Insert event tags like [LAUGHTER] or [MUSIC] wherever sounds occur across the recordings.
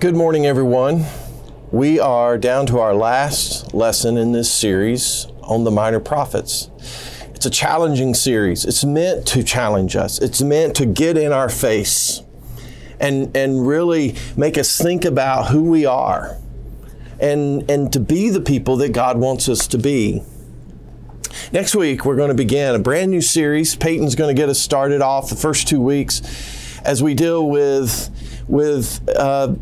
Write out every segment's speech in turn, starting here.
Good morning, everyone. We are down to our last lesson in this series on the minor prophets. It's a challenging series. It's meant to challenge us. It's meant to get in our face and, and really make us think about who we are and, and to be the people that God wants us to be. Next week, we're going to begin a brand new series. Peyton's going to get us started off the first two weeks as we deal with, with uh,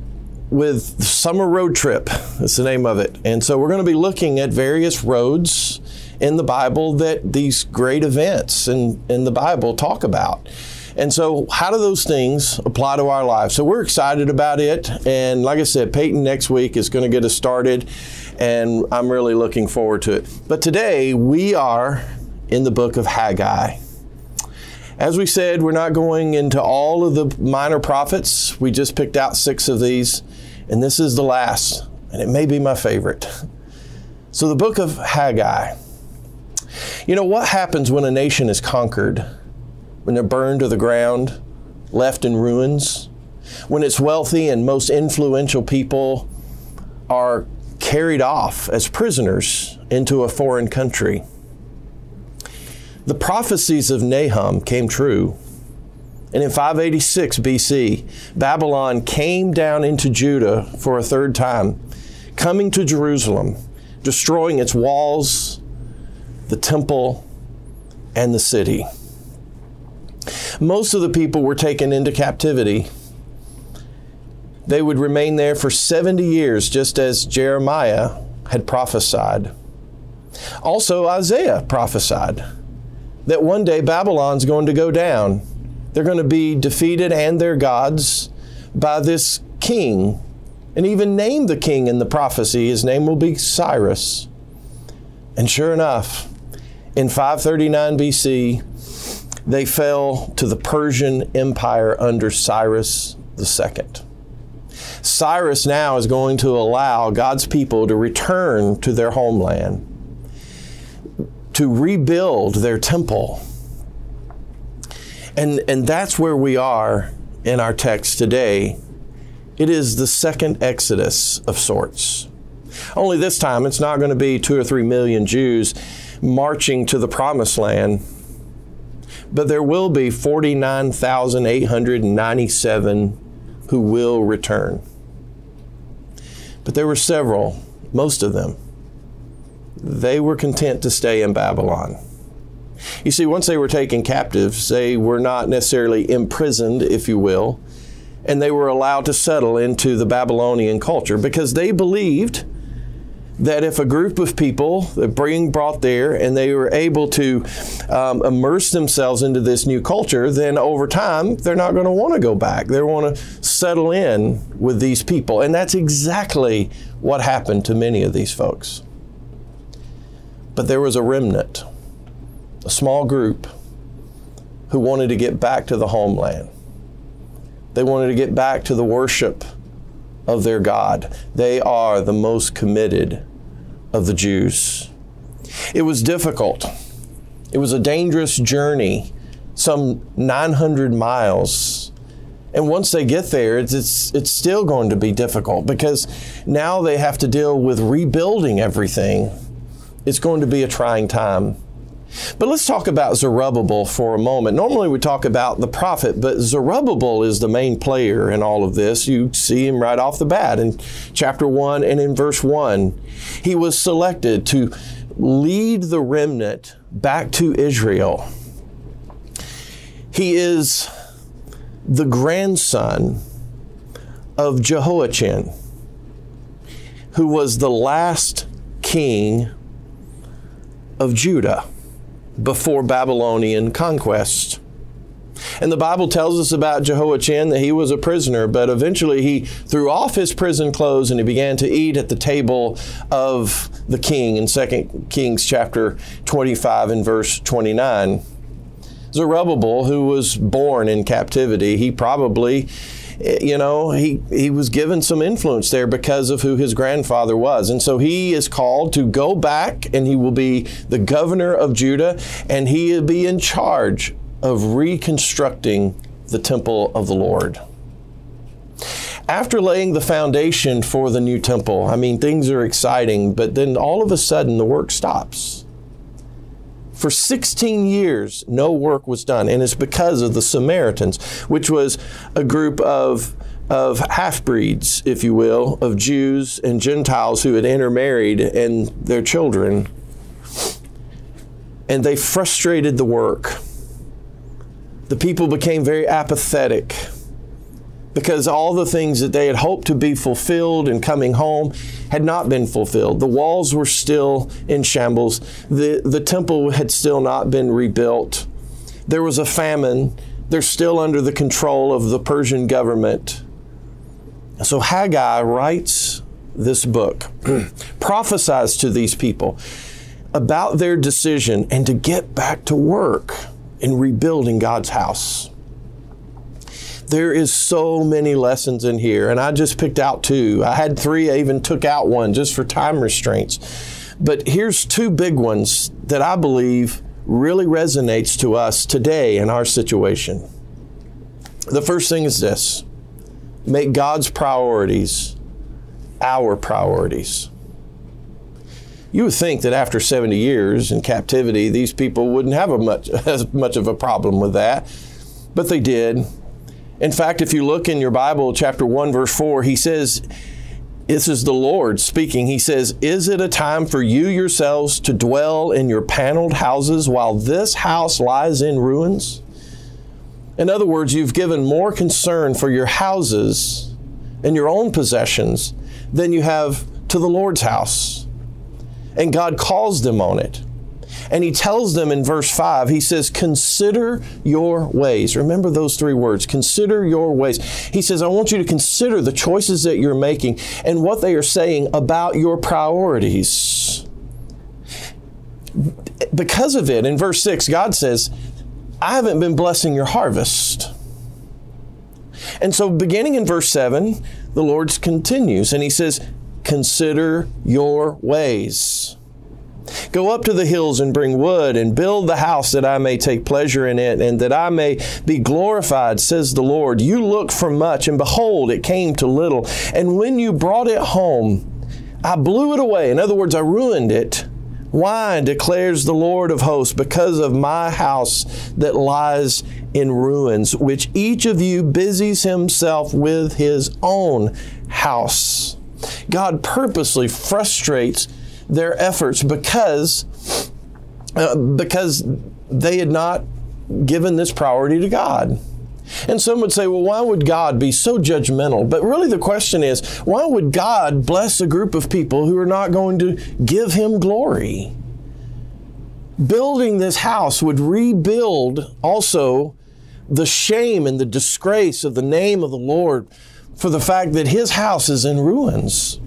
with Summer Road Trip. That's the name of it. And so we're going to be looking at various roads in the Bible that these great events in, in the Bible talk about. And so, how do those things apply to our lives? So, we're excited about it. And like I said, Peyton next week is going to get us started, and I'm really looking forward to it. But today, we are in the book of Haggai. As we said, we're not going into all of the minor prophets. We just picked out six of these, and this is the last, and it may be my favorite. So, the book of Haggai. You know, what happens when a nation is conquered? When they're burned to the ground, left in ruins? When its wealthy and most influential people are carried off as prisoners into a foreign country? The prophecies of Nahum came true. And in 586 BC, Babylon came down into Judah for a third time, coming to Jerusalem, destroying its walls, the temple, and the city. Most of the people were taken into captivity. They would remain there for 70 years, just as Jeremiah had prophesied. Also, Isaiah prophesied that one day Babylon's going to go down. They're going to be defeated and their gods by this king, and even name the king in the prophecy. His name will be Cyrus. And sure enough, in 539 BC, they fell to the Persian Empire under Cyrus II. Cyrus now is going to allow God's people to return to their homeland to rebuild their temple. And, and that's where we are in our text today. It is the second Exodus of sorts. Only this time, it's not going to be two or three million Jews marching to the promised land, but there will be 49,897 who will return. But there were several, most of them, they were content to stay in Babylon. You see, once they were taken captives, they were not necessarily imprisoned, if you will, and they were allowed to settle into the Babylonian culture because they believed that if a group of people that being brought there and they were able to um, immerse themselves into this new culture, then over time they're not going to want to go back. They want to settle in with these people, and that's exactly what happened to many of these folks. But there was a remnant, a small group, who wanted to get back to the homeland. They wanted to get back to the worship of their God. They are the most committed of the Jews. It was difficult. It was a dangerous journey, some 900 miles. And once they get there, it's, it's, it's still going to be difficult because now they have to deal with rebuilding everything it's going to be a trying time. But let's talk about Zerubbabel for a moment. Normally we talk about the prophet, but Zerubbabel is the main player in all of this. You see him right off the bat in chapter 1 and in verse 1. He was selected to lead the remnant back to Israel. He is the grandson of Jehoiachin, who was the last king of Judah before Babylonian conquest. And the Bible tells us about Jehoiachin that he was a prisoner, but eventually he threw off his prison clothes and he began to eat at the table of the king in 2 Kings chapter 25 and verse 29. Zerubbabel, who was born in captivity, he probably you know, he, he was given some influence there because of who his grandfather was. And so he is called to go back and he will be the governor of Judah and he will be in charge of reconstructing the temple of the Lord. after laying the foundation for the new temple, I mean, things are exciting, but then all of a sudden the work stops. For 16 years, no work was done, and it's because of the Samaritans, which was a group of of half breeds, if you will, of Jews and Gentiles who had intermarried and their children. And they frustrated the work. The people became very apathetic because all the things that they had hoped to be fulfilled in coming home had not been fulfilled. The walls were still in shambles, the, the temple had still not been rebuilt. There was a famine. They're still under the control of the Persian government. So Haggai writes this book, [CLEARS THROAT] prophesies to these people about their decision and to get back to work in rebuilding God's house. There is so many lessons in here, and I just picked out two. I had three, I even took out one just for time restraints. But here's two big ones that I believe really resonates to us today in our situation. The first thing is this make God's priorities our priorities. You would think that after 70 years in captivity, these people wouldn't have a much, [LAUGHS] as much of a problem with that, but they did. In fact, if you look in your Bible, chapter 1, verse 4, he says, This is the Lord speaking. He says, Is it a time for you yourselves to dwell in your paneled houses while this house lies in ruins? In other words, you've given more concern for your houses and your own possessions than you have to the Lord's house. And God calls them on it. And he tells them in verse 5, he says, Consider your ways. Remember those three words consider your ways. He says, I want you to consider the choices that you're making and what they are saying about your priorities. Because of it, in verse 6, God says, I haven't been blessing your harvest. And so, beginning in verse 7, the Lord continues and he says, Consider your ways. Go up to the hills and bring wood and build the house that I may take pleasure in it and that I may be glorified, says the Lord. You looked for much, and behold, it came to little. And when you brought it home, I blew it away. In other words, I ruined it. Why, declares the Lord of hosts, because of my house that lies in ruins, which each of you busies himself with his own house. God purposely frustrates their efforts because uh, because they had not given this priority to God. And some would say, well, why would God be so judgmental? But really, the question is, why would God bless a group of people who are not going to give Him glory? Building this house would rebuild also the shame and the disgrace of the name of the Lord for the fact that His house is in ruins.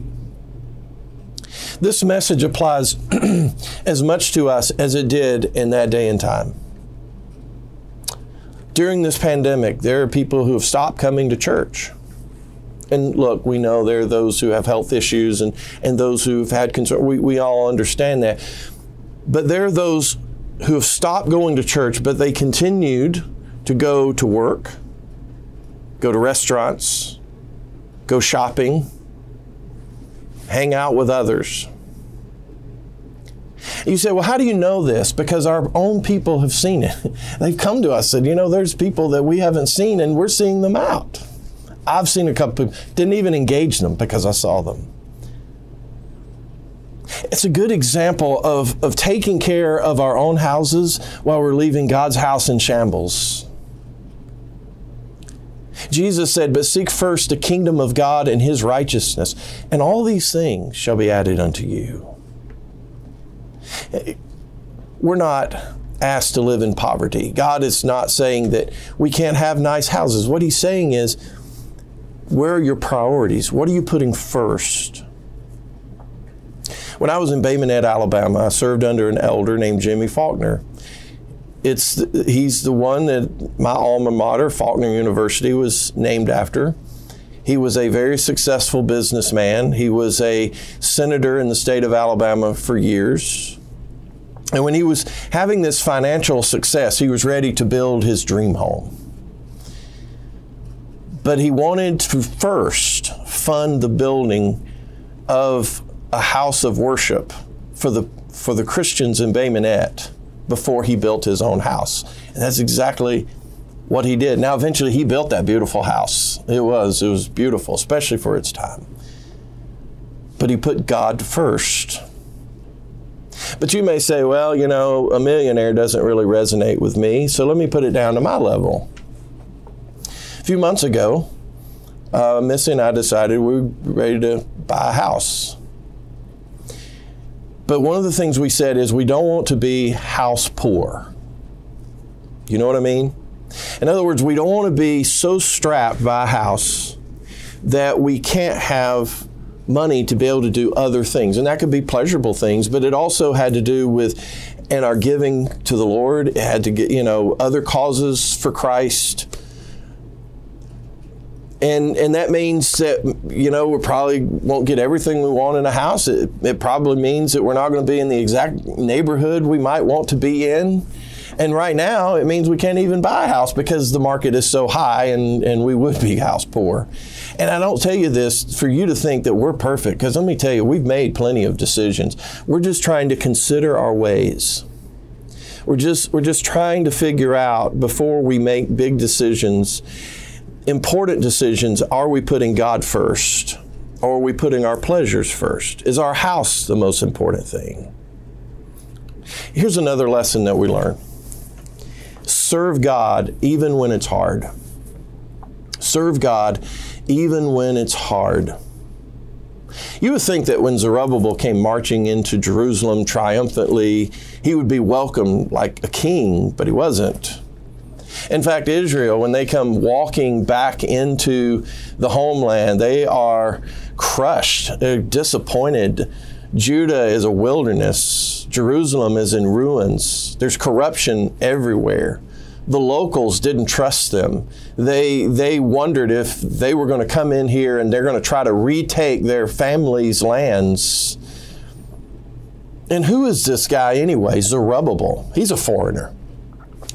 This message applies [CLEARS THROAT] as much to us as it did in that day and time. During this pandemic, there are people who have stopped coming to church. And look, we know there are those who have health issues and, and those who've had concern. We, we all understand that. But there are those who have stopped going to church, but they continued to go to work, go to restaurants, go shopping, hang out with others. You say, well, how do you know this? Because our own people have seen it. [LAUGHS] They've come to us and, said, you know, there's people that we haven't seen and we're seeing them out. I've seen a couple, didn't even engage them because I saw them. It's a good example of, of taking care of our own houses while we're leaving God's house in shambles. Jesus said, But seek first the kingdom of God and his righteousness, and all these things shall be added unto you. We're not asked to live in poverty. God is not saying that we can't have nice houses. What He's saying is, where are your priorities? What are you putting first? When I was in Bay Minette, Alabama, I served under an elder named Jimmy Faulkner it's he's the one that my alma mater, Faulkner University, was named after. He was a very successful businessman. He was a senator in the state of Alabama for years. And when he was having this financial success, he was ready to build his dream home. but he wanted to first fund the building of a house of worship for the for the Christians in Bay Minette before he built his own house. And that's exactly what he did. Now eventually he built that beautiful house. It was it was beautiful, especially for its time. But he put God first. But you may say, well, you know, a millionaire doesn't really resonate with me, so let me put it down to my level. A few months ago, uh, Missy and I decided we were ready to buy a house. But one of the things we said is we don't want to be house poor. You know what I mean? In other words, we don't want to be so strapped by a house that we can't have money to be able to do other things. And that could be pleasurable things, but it also had to do with and our giving to the Lord. It had to get, you know, other causes for Christ and and that means that you know we probably won't get everything we want in a house. It, it probably means that we're not going to be in the exact neighborhood we might want to be in. And right now, it means we can't even buy a house because the market is so high and, and we would be house poor. And I don't tell you this for you to think that we're perfect, because let me tell you, we've made plenty of decisions. We're just trying to consider our ways. We're just, we're just trying to figure out before we make big decisions important decisions are we putting God first? Or are we putting our pleasures first? Is our house the most important thing? Here's another lesson that we learn serve God even when it's hard. Serve God even when it's hard. You would think that when Zerubbabel came marching into Jerusalem triumphantly, he would be welcomed like a king, but he wasn't. In fact, Israel, when they come walking back into the homeland, they are crushed, they're disappointed. Judah is a wilderness, Jerusalem is in ruins, there's corruption everywhere. The locals didn't trust them. They, they wondered if they were going to come in here and they're going to try to retake their family's lands. And who is this guy anyway? Zerubbabel. He's a foreigner.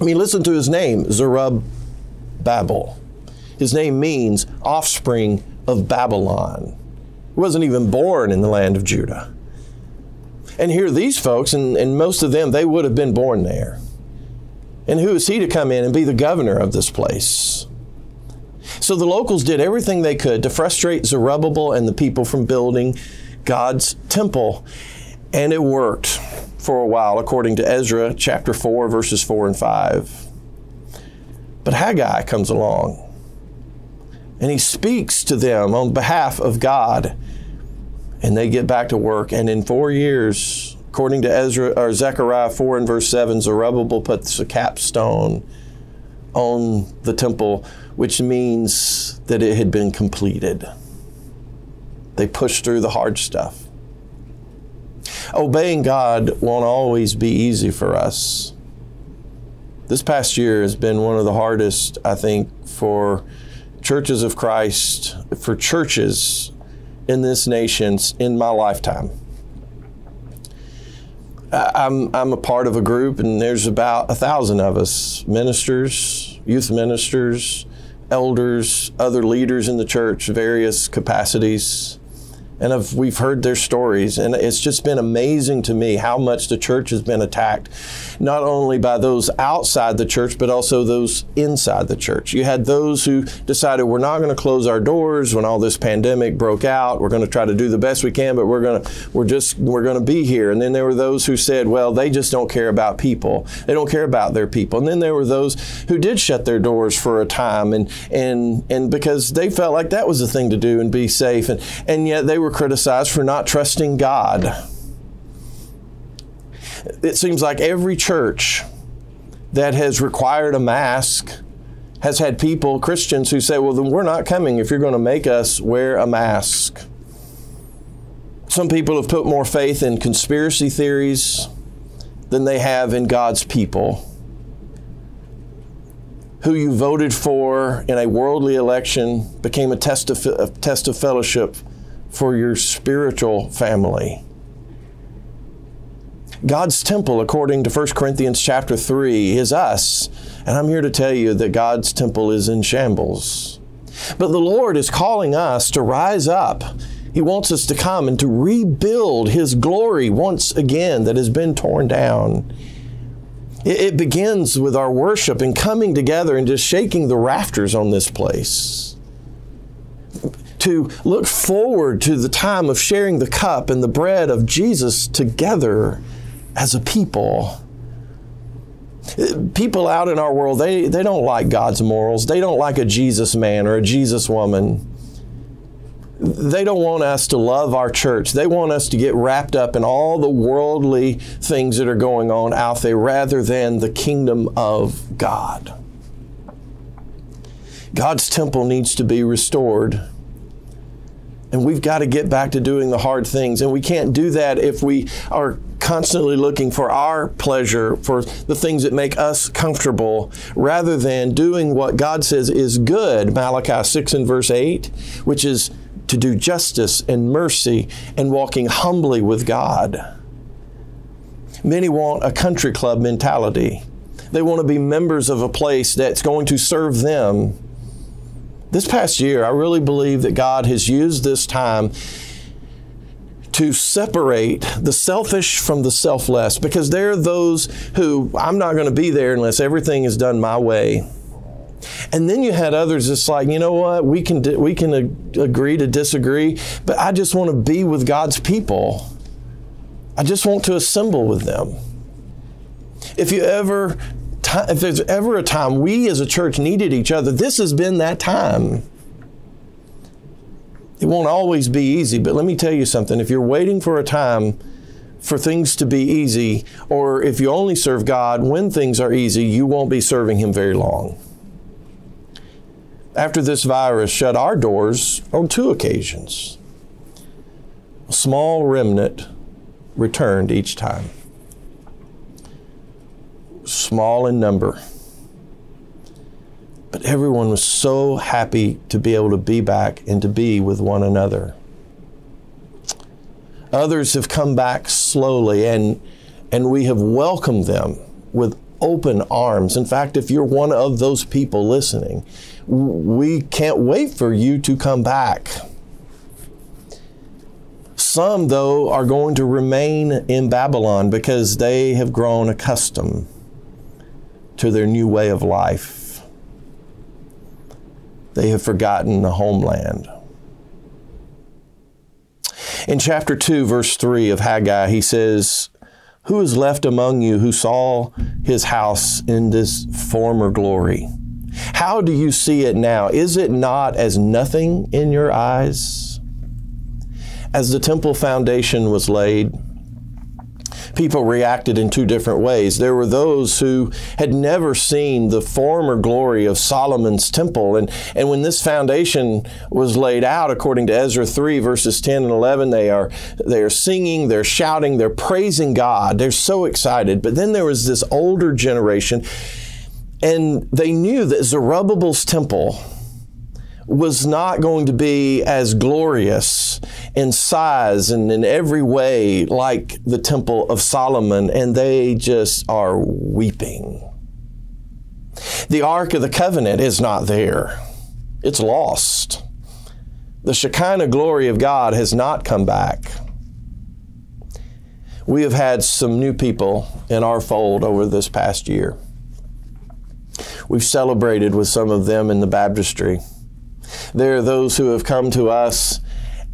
I mean, listen to his name, Zerubbabel. His name means offspring of Babylon. He wasn't even born in the land of Judah. And here these folks, and, and most of them, they would have been born there. And who is he to come in and be the governor of this place? So the locals did everything they could to frustrate Zerubbabel and the people from building God's temple. And it worked for a while, according to Ezra chapter 4, verses 4 and 5. But Haggai comes along and he speaks to them on behalf of God. And they get back to work. And in four years, according to Ezra or Zechariah 4 and verse 7, Zerubbabel puts a capstone on the temple, which means that it had been completed. They pushed through the hard stuff obeying God won't always be easy for us. This past year has been one of the hardest, I think, for churches of Christ, for churches in this nation in my lifetime. I'm, I'm a part of a group, and there's about a thousand of us ministers, youth ministers, elders, other leaders in the church, various capacities and we've heard their stories, and it's just been amazing to me how much the church has been attacked, not only by those outside the church, but also those inside the church. You had those who decided we're not going to close our doors when all this pandemic broke out. We're going to try to do the best we can, but we're going to we're just we're going to be here. And then there were those who said, well, they just don't care about people. They don't care about their people. And then there were those who did shut their doors for a time, and and and because they felt like that was the thing to do and be safe, and and yet they were criticized for not trusting God. It seems like every church that has required a mask has had people, Christians, who say, well, then we're not coming if you're going to make us wear a mask. Some people have put more faith in conspiracy theories than they have in God's people. Who you voted for in a worldly election became a test of, a test of fellowship for your spiritual family. God's temple, according to 1 Corinthians chapter 3, is us. And I'm here to tell you that God's temple is in shambles. But the Lord is calling us to rise up. He wants us to come and to rebuild His glory once again that has been torn down. It, begins with our worship and coming together and just shaking the rafters on this place. To look forward to the time of sharing the cup and the bread of Jesus together as a people. People out in our world they, they don't like god's morals. They don't like a jesus man or a jesus woman. They don't want us to love our church. They want us to get wrapped up in all the worldly things that are going on out there rather than the kingdom of god. God's temple needs to be restored and we've got to get back to doing the hard things. And we can't do that if we are constantly looking for our pleasure, for the things that make us comfortable, rather than doing what God says is good, Malachi 6 and verse 8, which is to do justice and mercy and walking humbly with God. Many want a country club mentality. They want to be members of a place that's going to serve them this past year, I really believe that God has used this time to separate the selfish from the selfless because there are those who I'm not going to be there unless everything is done my way. And then you had others It's like, you know what, we can we can agree to disagree, but I just want to be with God's people. I just want to assemble with them. If you ever if there's ever a time we as a church needed each other, this has been that time. It won't always be easy, but let me tell you something. If you're waiting for a time for things to be easy, or if you only serve God when things are easy, you won't be serving Him very long. After this virus shut our doors on two occasions, a small remnant returned each time small in number. But everyone was so happy to be able to be back and to be with one another. Others have come back slowly, and, and we have welcomed them with open arms. In fact, if you're one of those people listening, we can't wait for you to come back. Some, though, are going to remain in Babylon because they have grown accustomed to their new way of life. They have forgotten the homeland. In chapter 2, verse 3 of Haggai, he says, Who is left among you who saw his house in this former glory? How do you see it now? Is it not as nothing in your eyes? As the temple foundation was laid, people reacted in two different ways. There were those who had never seen the former glory of Solomon's temple. And, and when this foundation was laid out, according to Ezra 3, verses 10 and 11, they are, they are singing, they're shouting, they're praising God. They're so excited. But then there was this older generation, and they knew that Zerubbabel's temple was not going to be as glorious in size and in every way like the Temple of Solomon, and they just are weeping. The Ark of the Covenant is not there, it's lost. The Shekinah glory of God has not come back. We have had some new people in our fold over this past year. We've celebrated with some of them in the baptistry. There are those who have come to us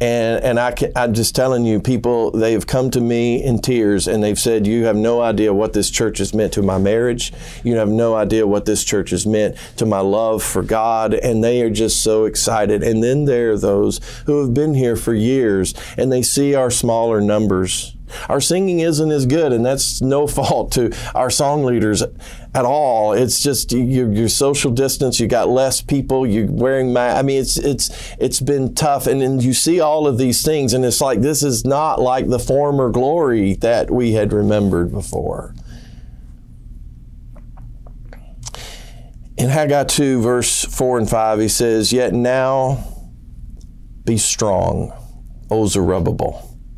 and, and I can, I'm just telling you, people, they've come to me in tears and they've said, You have no idea what this church has meant to my marriage. You have no idea what this church has meant to my love for God. And they are just so excited. And then there are those who have been here for years and they see our smaller numbers our singing isn't as good, and that's no [LAUGHS] fault to our song leaders at all. It's just your, your social distance. You got less people. You're wearing masks. I mean, it's it's it's been tough, and then you see all of these things, and it's like this is not like the former glory that we had remembered before. In Haggai 2, verse 4 and 5, he says, Yet now be strong, O Zerubbabel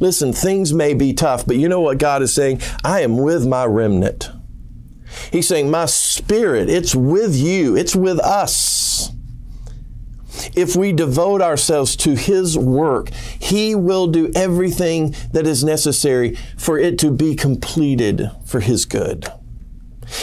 Listen, things may be tough, but you know what God is saying? I am with my remnant. He's saying, My spirit, it's with you, it's with us if we devote ourselves to His work, He will do everything that is necessary for it to be completed for His good.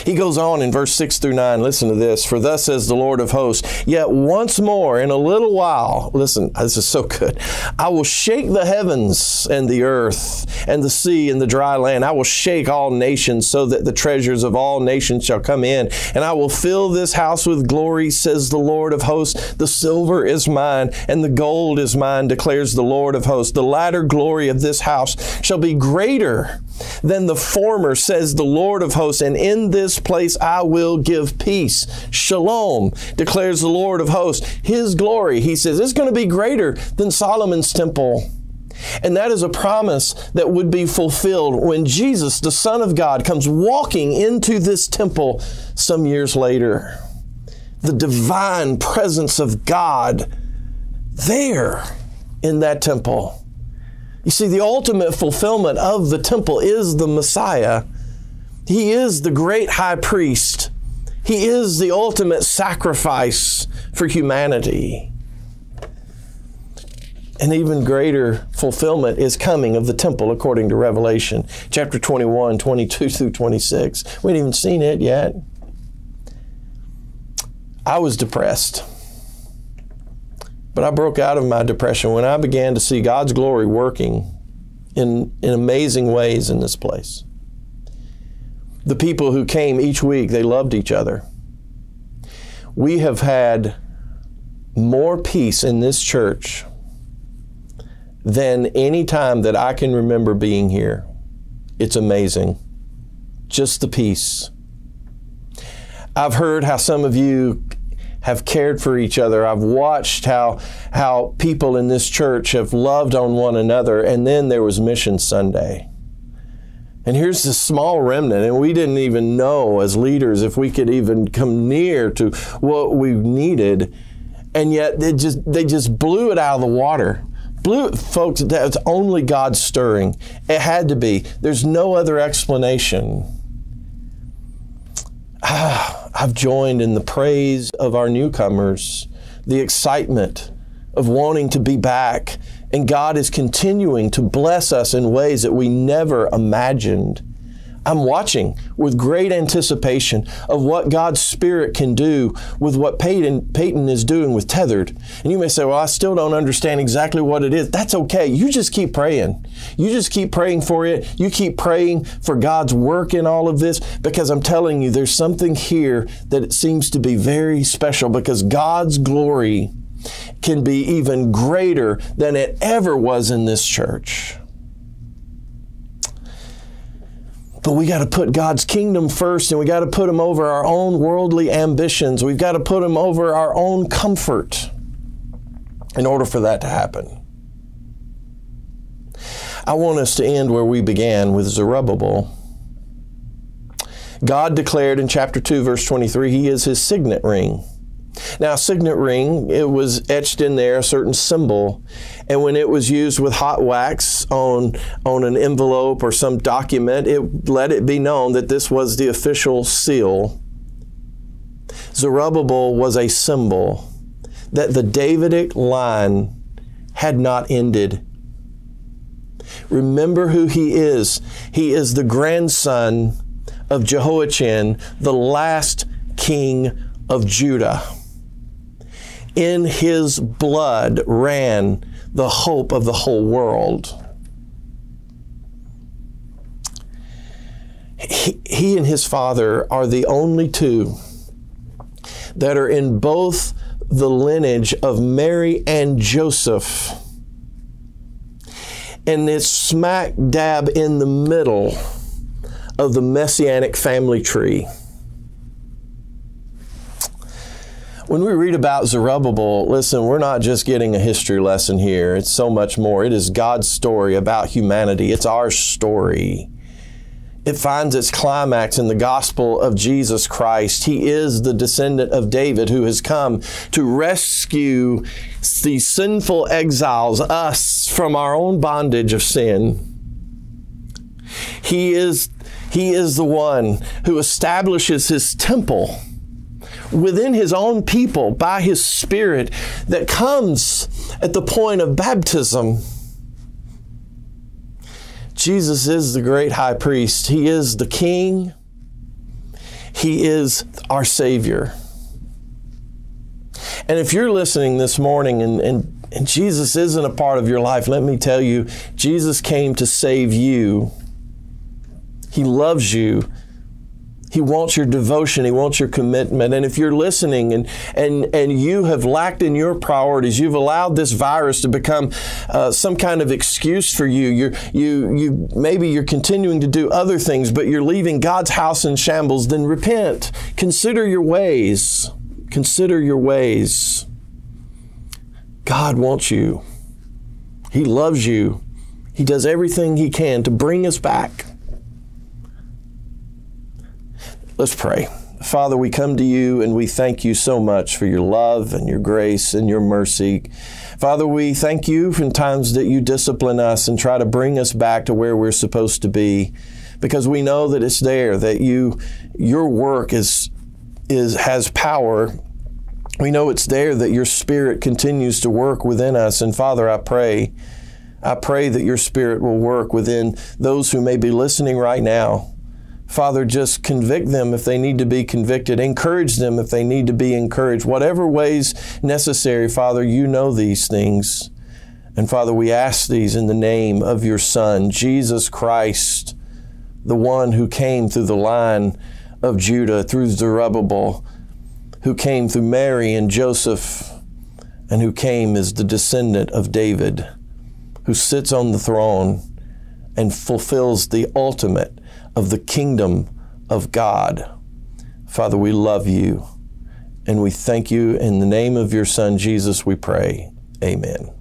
He goes on in verse 6 through 9. Listen to this. For thus says the Lord of hosts, yet once more in a little while, listen, this is so good. I will shake the heavens and the earth and the sea and the dry land. I will shake all nations so that the treasures of all nations shall come in. And I will fill this house with glory, says the Lord of hosts. The silver is mine and the gold is mine, declares the Lord of hosts. The latter glory of this house shall be greater than the former, says the Lord of hosts. And in this place I will give peace. Shalom, declares the Lord of hosts. His glory, he says, is going to be greater than Solomon's temple. And that is a promise that would be fulfilled when Jesus, the Son of God, comes walking into this temple some years later. The divine presence of God there in that temple. You see, the ultimate fulfillment of the temple is the Messiah. He is the great high priest. He is the ultimate sacrifice for humanity. An even greater fulfillment is coming of the temple according to Revelation chapter 21, 22 through 26. We haven't even seen it yet. I was depressed. But I broke out of my depression when I began to see God's glory working in, in amazing ways in this place. The people who came each week, they loved each other. We have had more peace in this church than any time that I can remember being here. It's amazing. Just the peace. I've heard how some of you have cared for each other. I've watched how how people in this church have loved on one another. And then there was Mission Sunday. And here's this small remnant, and we didn't even know as leaders if we could even come near to what we needed. And yet they just they just blew it out of the water. Blew it, folks, that's only God stirring. It had to be. There's no other explanation. [SIGHS] Ah. I've joined in the praise of our newcomers, the excitement of wanting to be back. And God is continuing to bless us in ways that we never imagined. I'm watching with great anticipation of what God's Spirit can do with what Peyton, Peyton is doing with Tethered. And you may say, Well, I still don't understand exactly what it is. That's okay. You just keep praying. You just keep praying for it. You keep praying for God's work in all of this because I'm telling you, there's something here that it seems to be very special because God's glory can be even greater than it ever was in this church. But we got to put God's kingdom first and we got to put Him over our own worldly ambitions. We've got to put Him over our own comfort in order for that to happen. I want us to end where we began with Zerubbabel. God declared in chapter 2, verse 23, He is His signet ring. Now, a signet ring, it was etched in there, a certain symbol. And when it was used with hot wax on, on an envelope or some document, it let it be known that this was the official seal. Zerubbabel was a symbol that the Davidic line had not ended. Remember who he is. He is the grandson of Jehoiachin, the last king of Judah in his blood ran the hope of the whole world. He, he, and his father are the only two that are in both the lineage of Mary and Joseph. And it's smack dab in the middle of the messianic family tree. When we read about Zerubbabel, listen, we're not just getting a history lesson here. It's so much more. It is God's story about humanity. It's our story. It finds its climax in the gospel of Jesus Christ. He is the descendant of David who has come to rescue these sinful exiles, us, from our own bondage of sin. He is, he is the one who establishes his temple within his own people by his Spirit that comes at the point of baptism. Jesus is the great high priest. He is the king. He is our Savior. And if you're listening this morning and, and, and Jesus isn't a part of your life, let me tell you, Jesus came to save you. He loves you. He wants your devotion. He wants your commitment. And if you're listening and, and, and you have lacked in your priorities, you've allowed this virus to become uh, some kind of excuse for you. You're, you, you, maybe you're continuing to do other things, but you're leaving God's house in shambles, then repent. Consider your ways. Consider your ways. God wants you. He loves you. He does everything He can to bring us back. Let's pray. Father, we come to you and we thank you so much for your love and your grace and your mercy. Father, we thank you from times that you discipline us and try to bring us back to where we're supposed to be because we know that it's there that you your work is is has power. We know it's there that your spirit continues to work within us and Father, I pray I pray that your spirit will work within those who may be listening right now. Father, just convict them if they need to be convicted. Encourage them if they need to be encouraged. Whatever ways necessary, Father, you know these things. And Father, we ask these in the name of your Son, Jesus Christ, the one who came through the line of Judah, through Zerubbabel, who came through Mary and Joseph, and who came as the descendant of David, who sits on the throne and fulfills the ultimate of the kingdom of God. Father, we love you and we thank you. In the name of your Son, Jesus, we pray. Amen.